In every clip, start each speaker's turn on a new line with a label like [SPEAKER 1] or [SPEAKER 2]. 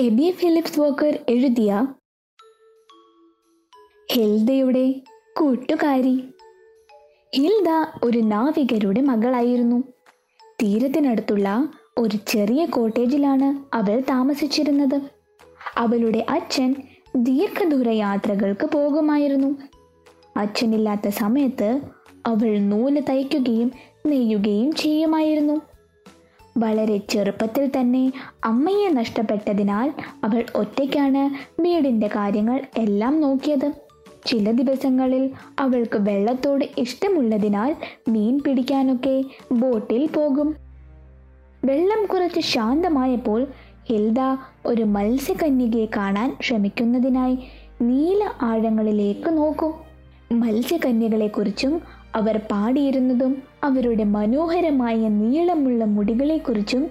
[SPEAKER 1] AB Philips Walker എഴുതിയ ഹിൽദയുടെ കൂട്ടുകാരി. ഹിൽദ ഒരു നാവികരുടെ മകളായിരുന്നു. തീരത്തിനടുത്തുള്ള ഒരു ചെറിയ കോട്ടേജിലാണ് അവൾ താമസിച്ചിരുന്നത്. അവളുടെ അച്ഛൻ ദീർഘദൂര യാത്രകൾക്ക് പോകുമായിരുന്നു. അച്ഛനില്ലാത്ത സമയത്ത് അവൾ നൂൽ തയ്ക്കുകയും നെയ്യുകയും ചെയ്യുമായിരുന്നു. വളരെ ചെറുപ്പത്തിൽ തന്നെ അമ്മയെ നഷ്ടപ്പെട്ടതിനാൽ അവൾ ഒറ്റയ്ക്കാണ് വീടിന്റെ കാര്യങ്ങൾ എല്ലാം നോക്കിയത്. ചില ദിവസങ്ങളിൽ അവൾക്ക് വെള്ളത്തോട് ഇഷ്ടമുള്ളതിനാൽ മീൻ പിടിക്കാനൊക്കെ ബോട്ടിൽ പോകും. വെള്ളം കുറച്ച് ശാന്തമായപ്പോൾ ഹിൽദ ഒരു മത്സ്യകന്യകയെ കാണാൻ ശ്രമിക്കുന്നതിനായി നീല ആഴങ്ങളിലേക്ക് നോക്കും. മത്സ്യകന്യകളെക്കുറിച്ചും അവർ പാടിയിരുന്നതും അവരുടെ മനോഹരമായ നീളമുള്ള മുടികളെക്കുറിച്ചും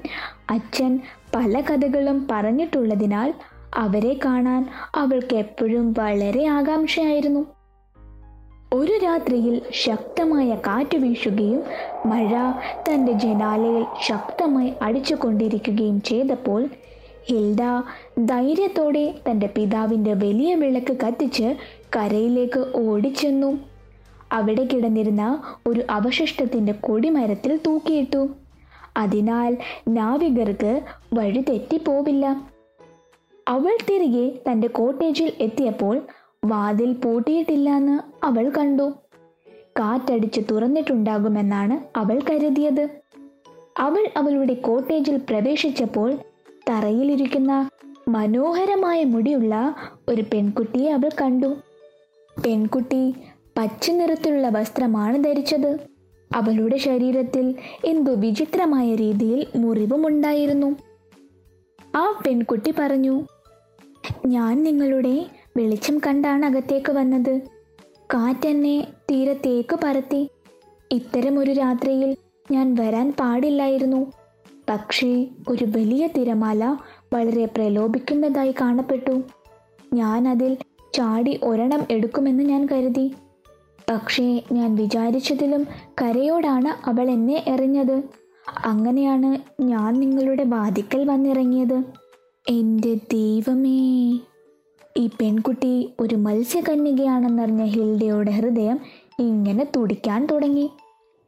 [SPEAKER 1] അച്ഛൻ പല കഥകളും പറഞ്ഞിട്ടുള്ളതിനാൽ അവരെ കാണാൻ അവൾക്ക് എപ്പോഴും വളരെ ആകാംക്ഷയായിരുന്നു. ഒരു രാത്രിയിൽ ശക്തമായ കാറ്റ് വീശുകയും മഴ തന്റെ ജനാലയിൽ ശക്തമായി അടിച്ചുകൊണ്ടിരിക്കുകയും ചെയ്തപ്പോൾ ഹിൽഡ ധൈര്യത്തോടെ തന്റെ പിതാവിന്റെ വലിയ വിളക്ക് കത്തിച്ച് കരയിലേക്ക് ഓടിച്ചെന്നു. അവിടെ കിടന്നിരുന്ന ഒരു അവശിഷ്ടത്തിന്റെ കൊടിമരത്തിൽ തൂക്കിയിട്ടു. അതിനാൽ നാവികർക്ക് വഴി തെറ്റിപ്പോവില്ല. അവൾ തിരികെ തന്റെ കോട്ടേജിൽ എത്തിയപ്പോൾ വാതിൽ പൂട്ടിയിട്ടില്ലെന്ന് അവൾ കണ്ടു. കാറ്റടിച്ച് തുറന്നിട്ടുണ്ടാകുമെന്നാണ് അവൾ കരുതിയത്. അവൾ അവളുടെ കോട്ടേജിൽ പ്രവേശിച്ചപ്പോൾ തറയിലിരിക്കുന്ന മനോഹരമായ മുടിയുള്ള ഒരു പെൺകുട്ടിയെ അവൾ കണ്ടു. പെൺകുട്ടി പച്ച നിറത്തിലുള്ള വസ്ത്രമാണ് ധരിച്ചത്. അവളുടെ ശരീരത്തിൽ എന്തോ വിചിത്രമായ രീതിയിൽ മുറിവുമുണ്ടായിരുന്നു. ആ പെൺകുട്ടി പറഞ്ഞു ഞാൻ നിങ്ങളുടെ വെളിച്ചം കണ്ടാണ് അകത്തേക്ക് വന്നത്. കാറ്റെന്നെ തീരത്തേക്ക് പറത്തി ഇത്തരമൊരു രാത്രിയിൽ ഞാൻ വരാൻ പാടില്ലായിരുന്നു. പക്ഷേ ഒരു വലിയ തിരമാല വളരെ പ്രലോഭിക്കുന്നതായി കാണപ്പെട്ടു. ഞാൻ അതിൽ ചാടി ഒരെണ്ണം എടുക്കുമെന്ന് ഞാൻ കരുതി. പക്ഷേ ഞാൻ വിചാരിച്ചതിലും കരയോടാണ് അവൾ എന്നെ എറിഞ്ഞത്. അങ്ങനെയാണ് ഞാൻ നിങ്ങളുടെ വാതിക്കൽ വന്നിറങ്ങിയത്. എന്റെ ദൈവമേ. ഈ പെൺകുട്ടി ഒരു മത്സ്യകന്യകയാണെന്നറിഞ്ഞ ഹിൽഡയുടെ ഹൃദയം ഇങ്ങനെ തുടിക്കാൻ തുടങ്ങി.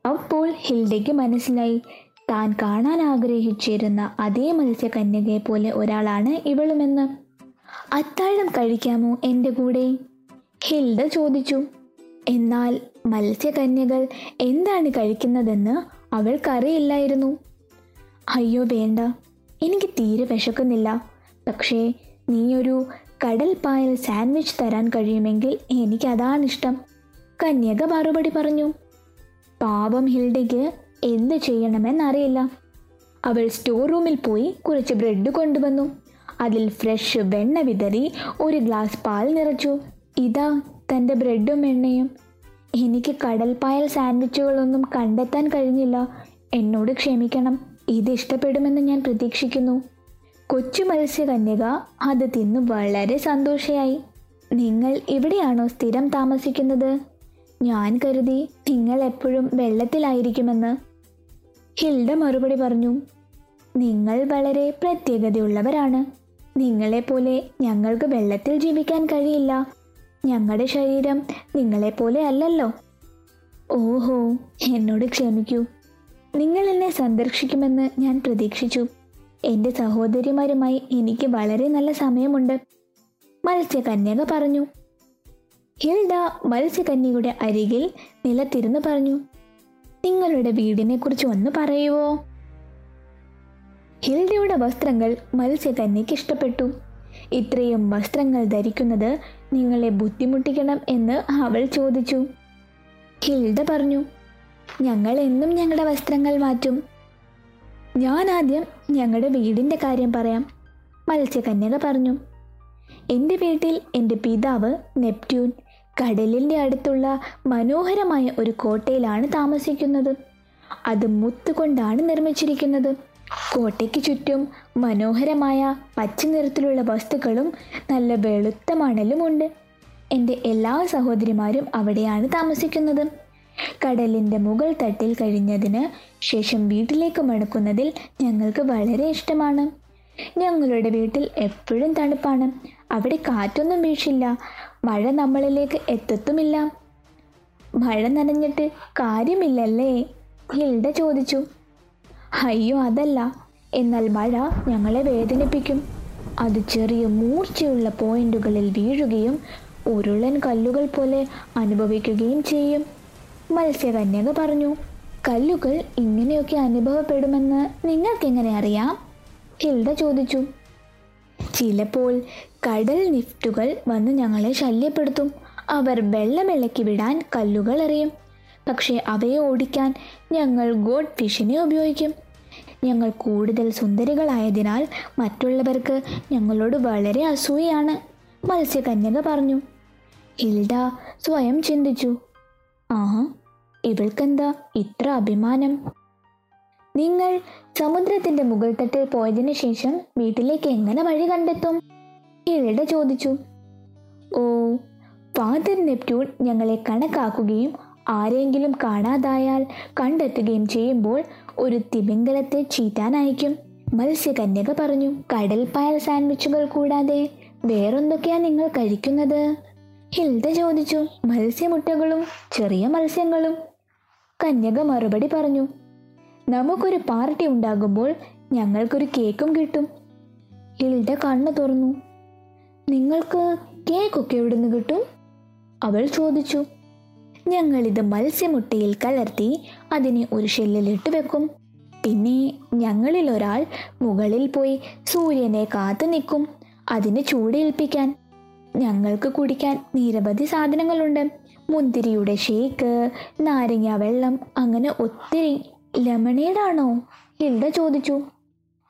[SPEAKER 1] അപ്പോൾ ഹിൽഡയ്ക്ക് മനസ്സിലായി താൻ കാണാൻ ആഗ്രഹിച്ചിരുന്ന അതേ മത്സ്യകന്യകയെ പോലെ ഒരാളാണ് ഇവളുമെന്ന്. അത്താഴം കഴിക്കാമോ എന്റെ കൂടെ? ഹിൽഡ ചോദിച്ചു. എന്നാൽ മത്സ്യകന്യകൾ എന്താണ് കഴിക്കുന്നതെന്ന് അവൾക്കറിയില്ലായിരുന്നു. അയ്യോ വേണ്ട. എനിക്ക് തീരെ വിശക്കുന്നില്ല. പക്ഷേ നീയൊരു കടൽ പായൽ സാൻഡ്വിച്ച് തരാൻ കഴിയുമെങ്കിൽ എനിക്കതാണ് ഇഷ്ടം കന്യക മറുപടി പറഞ്ഞു. പാവം ഹിൽഡയ്ക്ക് എന്ത് ചെയ്യണമെന്നറിയില്ല. അവൾ സ്റ്റോർ റൂമിൽ പോയി കുറച്ച് ബ്രെഡ് കൊണ്ടുവന്നു. അതിൽ ഫ്രഷ് വെണ്ണ വിതറി ഒരു ഗ്ലാസ് പാൽ നിറച്ചു. ഇതാ തന്റെ ബ്രെഡും എണ്ണയും എനിക്ക് കടൽപ്പായൽ സാൻഡ്വിച്ചുകളൊന്നും കണ്ടെത്താൻ കഴിഞ്ഞില്ല. എന്നോട് ക്ഷമിക്കണം. ഇത് ഇഷ്ടപ്പെടുമെന്ന് ഞാൻ പ്രതീക്ഷിക്കുന്നു. കൊച്ചു മത്സ്യകന്യക അത് തിന്ന് വളരെ സന്തോഷയായി. നിങ്ങൾ ഇവിടെയാണോ സ്ഥിരം താമസിക്കുന്നത്? ഞാൻ കരുതി നിങ്ങൾ എപ്പോഴും വെള്ളത്തിലായിരിക്കുമെന്ന്. ഹിൽഡ മറുപടി പറഞ്ഞു നിങ്ങൾ വളരെ പ്രത്യേകതയുള്ളവരാണ്. നിങ്ങളെപ്പോലെ ഞങ്ങൾക്ക് വെള്ളത്തിൽ ജീവിക്കാൻ കഴിയില്ല. ഞങ്ങളുടെ ശരീരം നിങ്ങളെപ്പോലെ അല്ലല്ലോ. ഓഹോ എന്നോട് ക്ഷമിക്കൂ. നിങ്ങൾ എന്നെ സന്ദർശിക്കുമെന്ന് ഞാൻ പ്രതീക്ഷിച്ചു. എന്റെ സഹോദരിമാരുമായി എനിക്ക് വളരെ നല്ല സമയമുണ്ട്. മത്സ്യകന്യക പറഞ്ഞു. ഹിൽഡ മത്സ്യകന്യയുടെ അരികിൽ നിലത്തിരുന്ന് പറഞ്ഞു. നിങ്ങളുടെ വീടിനെ കുറിച്ച് ഒന്ന് പറയുവോ? ഹിൽഡയുടെ വസ്ത്രങ്ങൾ മത്സ്യകന്യയ്ക്ക് ഇഷ്ടപ്പെട്ടു. ഇത്രയും വസ്ത്രങ്ങൾ ധരിക്കുന്നത് നിങ്ങളെ ബുദ്ധിമുട്ടിക്കണം എന്ന് അവൾ ചോദിച്ചു. ഹിൽഡ പറഞ്ഞു ഞങ്ങൾ എന്നും ഞങ്ങളുടെ വസ്ത്രങ്ങൾ മാറ്റും. ഞാൻ ആദ്യം ഞങ്ങളുടെ വീടിന്റെ കാര്യം പറയാം മത്സ്യകന്യക പറഞ്ഞു. എന്റെ വീട്ടിൽ എന്റെ പിതാവ് നെപ്റ്റ്യൂൺ കടലിന്റെ അടുത്തുള്ള മനോഹരമായ ഒരു കോട്ടയിലാണ് താമസിക്കുന്നത്. അത് മുത്തുകൊണ്ടാണ് നിർമ്മിച്ചിരിക്കുന്നത്. കോട്ടയ്ക്ക് ചുറ്റും മനോഹരമായ പച്ച നിറത്തിലുള്ള വസ്തുക്കളും നല്ല വെളുത്ത മണലുമുണ്ട്. എന്റെ എല്ലാ സഹോദരിമാരും അവിടെയാണ് താമസിക്കുന്നത്. കടലിന്റെ മുകൾ തട്ടിൽ കഴിഞ്ഞതിന് ശേഷം വീട്ടിലേക്ക് മടക്കുന്നതിൽ ഞങ്ങൾക്ക് വളരെ ഇഷ്ടമാണ്. ഞങ്ങളുടെ വീട്ടിൽ എപ്പോഴും തണുപ്പാണ്. അവിടെ കാറ്റൊന്നും വീശില്ല. മഴ നമ്മളിലേക്ക് എത്തത്തുമില്ല. മഴ നനഞ്ഞിട്ട് കാര്യമില്ലല്ലേ? ഹിൽഡ ചോദിച്ചു. അയ്യോ അതല്ല. എന്നാൽ മഴ ഞങ്ങളെ വേദനിപ്പിക്കും. അത് ചെറിയ മൂർച്ചയുള്ള പോയിന്റുകളിൽ വീഴുകയും ഉരുളൻ കല്ലുകൾ പോലെ അനുഭവിക്കുകയും ചെയ്യും. മത്സ്യകന്യക പറഞ്ഞു കല്ലുകൾ ഇങ്ങനെയൊക്കെ അനുഭവപ്പെടുമെന്ന് നിങ്ങൾക്കെങ്ങനെ അറിയാം? ഹിൽഡ ചോദിച്ചു. ചിലപ്പോൾ കടൽ നിഫ്റ്റുകൾ വന്ന് ഞങ്ങളെ ശല്യപ്പെടുത്തും. അവർ വെള്ളമിളക്കി വിടാൻ കല്ലുകൾ എറിയും. പക്ഷേ അവയെ ഓടിക്കാൻ ഞങ്ങൾ ഗോഡ് ഫിഷിനെ ഉപയോഗിക്കും. ഞങ്ങൾ കൂടുതൽ സുന്ദരികളായതിനാൽ മറ്റുള്ളവർക്ക് ഞങ്ങളോട് വളരെ അസൂയാണ് മത്സ്യകന്യക പറഞ്ഞു. ഹിൽഡ സ്വയം ചിന്തിച്ചു. ആഹാ ഇവൾക്കെന്താ ഇത്ര അഭിമാനം? നിങ്ങൾ സമുദ്രത്തിന്റെ മുകൾ തട്ടിൽ പോയതിനു ശേഷം വീട്ടിലേക്ക് എങ്ങനെ വഴി കണ്ടെത്തും? ഹിൽഡ ചോദിച്ചു. ഓ ഫാദർ നെപ്റ്റ്യൂൺ ഞങ്ങളെ കണക്കാക്കുകയും ആരെങ്കിലും കാണാതായാൽ കണ്ടെത്തുകയും ചെയ്യുമ്പോൾ ഒരു തിമിംഗലത്തെ ചീറ്റാൻ അയക്കും. മത്സ്യകന്യക പറഞ്ഞു കടൽ പായൽ സാൻഡ്വിച്ചുകൾ കൂടാതെ വേറെന്തൊക്കെയാ നിങ്ങൾ കഴിക്കുന്നത്? ഹിൽദ ചോദിച്ചു മത്സ്യമുട്ടകളും ചെറിയ മത്സ്യങ്ങളും. കന്യക മറുപടി പറഞ്ഞു നമുക്കൊരു പാർട്ടി ഉണ്ടാകുമ്പോൾ ഞങ്ങൾക്കൊരു കേക്കും കിട്ടും. ഹിൽഡ കണ്ണു തുറന്നു നിങ്ങൾക്ക് കേക്കൊക്കെ എവിടുന്ന് കിട്ടും? അവൾ ചോദിച്ചു ഞങ്ങളിത് മത്സ്യമുട്ടയിൽ കലർത്തി അതിനെ ഒരു ഷെല്ലിലിട്ട് വെക്കും. പിന്നെ ഞങ്ങളിൽ ഒരാൾ മുകളിൽ പോയി സൂര്യനെ കാത്തു നിൽക്കും. അതിന് ചൂടേൽപ്പിക്കാൻ. ഞങ്ങൾക്ക് കുടിക്കാൻ നിരവധി സാധനങ്ങളുണ്ട്. മുന്തിരിയുടെ ഷേക്ക് നാരങ്ങ വെള്ളം അങ്ങനെ ഒത്തിരി. ലെമണേഡാണോ? ഹിൽഡ ചോദിച്ചു?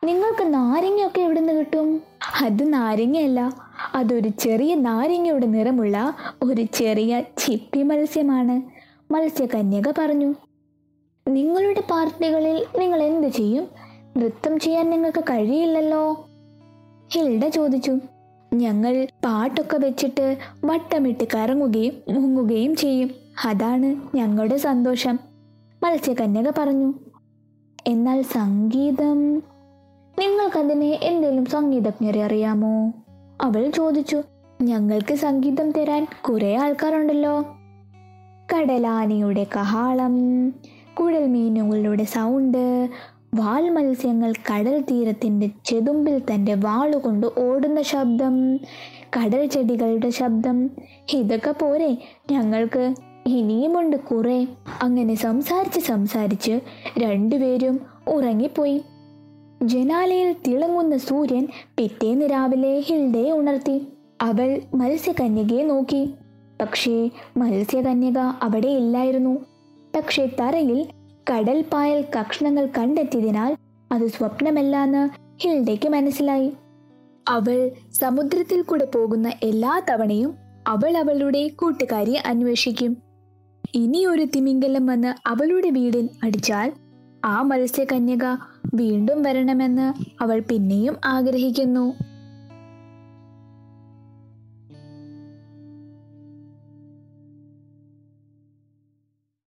[SPEAKER 1] നിങ്ങൾക്ക് നാരങ്ങയൊക്കെ എവിടെ നിന്ന് കിട്ടും? അത് നാരങ്ങയല്ല അതൊരു ചെറിയ നാരങ്ങയുടെ നിറമുള്ള ഒരു ചെറിയ ചിപ്പി മത്സ്യമാണ്. മത്സ്യകന്യക പറഞ്ഞു നിങ്ങളുടെ പാർട്ടികളിൽ നിങ്ങൾ എന്ത് ചെയ്യും? നൃത്തം ചെയ്യാൻ നിങ്ങൾക്ക് കഴിയില്ലല്ലോ? ഹിൽഡ ചോദിച്ചു ഞങ്ങൾ പാട്ടൊക്കെ വെച്ചിട്ട് വട്ടമിട്ട് കറങ്ങുകയും മുങ്ങുകയും ചെയ്യും. അതാണ് ഞങ്ങളുടെ സന്തോഷം. മത്സ്യകന്യക പറഞ്ഞു എന്നാൽ സംഗീതം നിങ്ങൾക്കതിനെ എന്തെങ്കിലും സംഗീതജ്ഞരെ അറിയാമോ? അവൾ ചോദിച്ചു ഞങ്ങൾക്ക് സംഗീതം തരാൻ കുറെ ആൾക്കാരുണ്ടല്ലോ. കടലാനയുടെ കഹാളം കുഴൽ മീനുകളുടെ സൗണ്ട് വാൽ മത്സ്യങ്ങൾ കടൽ തീരത്തിന്റെ ചെതുമ്പിൽ തന്റെ വാളുകൊണ്ട് ഓടുന്ന ശബ്ദം കടൽ ചെടികളുടെ ശബ്ദം. ഇതൊക്കെ പോരെ ഞങ്ങൾക്ക് ഇനിയുമുണ്ട് കുറെ. അങ്ങനെ സംസാരിച്ച് സംസാരിച്ച് രണ്ടുപേരും ഉറങ്ങിപ്പോയി. ജനാലയിൽ തിളങ്ങുന്ന സൂര്യൻ പിറ്റേന്ന് രാവിലെ ഹിൽഡയെ ഉണർത്തി. അവൾ മത്സ്യകന്യകയെ നോക്കി. പക്ഷേ മത്സ്യകന്യക അവിടെ ഇല്ലായിരുന്നു. പക്ഷേ തറയിൽ കടൽ പായൽ കഷ്ണങ്ങൾ കണ്ടെത്തിയതിനാൽ അത് സ്വപ്നമല്ലാന്ന് ഹിൽഡയ്ക്ക് മനസ്സിലായി. അവൾ സമുദ്രത്തിൽ കൂടെ പോകുന്ന എല്ലാ തവണയും അവൾ അവളുടെ കൂട്ടുകാരിയെ അന്വേഷിക്കും. ഇനി ഒരു തിമിംഗലം വന്ന് അവളുടെ വീടിൽ അടിച്ചാൽ ആ മത്സ്യകന്യക വീണ്ടും വരണമെന്ന് അവൾ പിന്നെയും ആഗ്രഹിക്കുന്നു.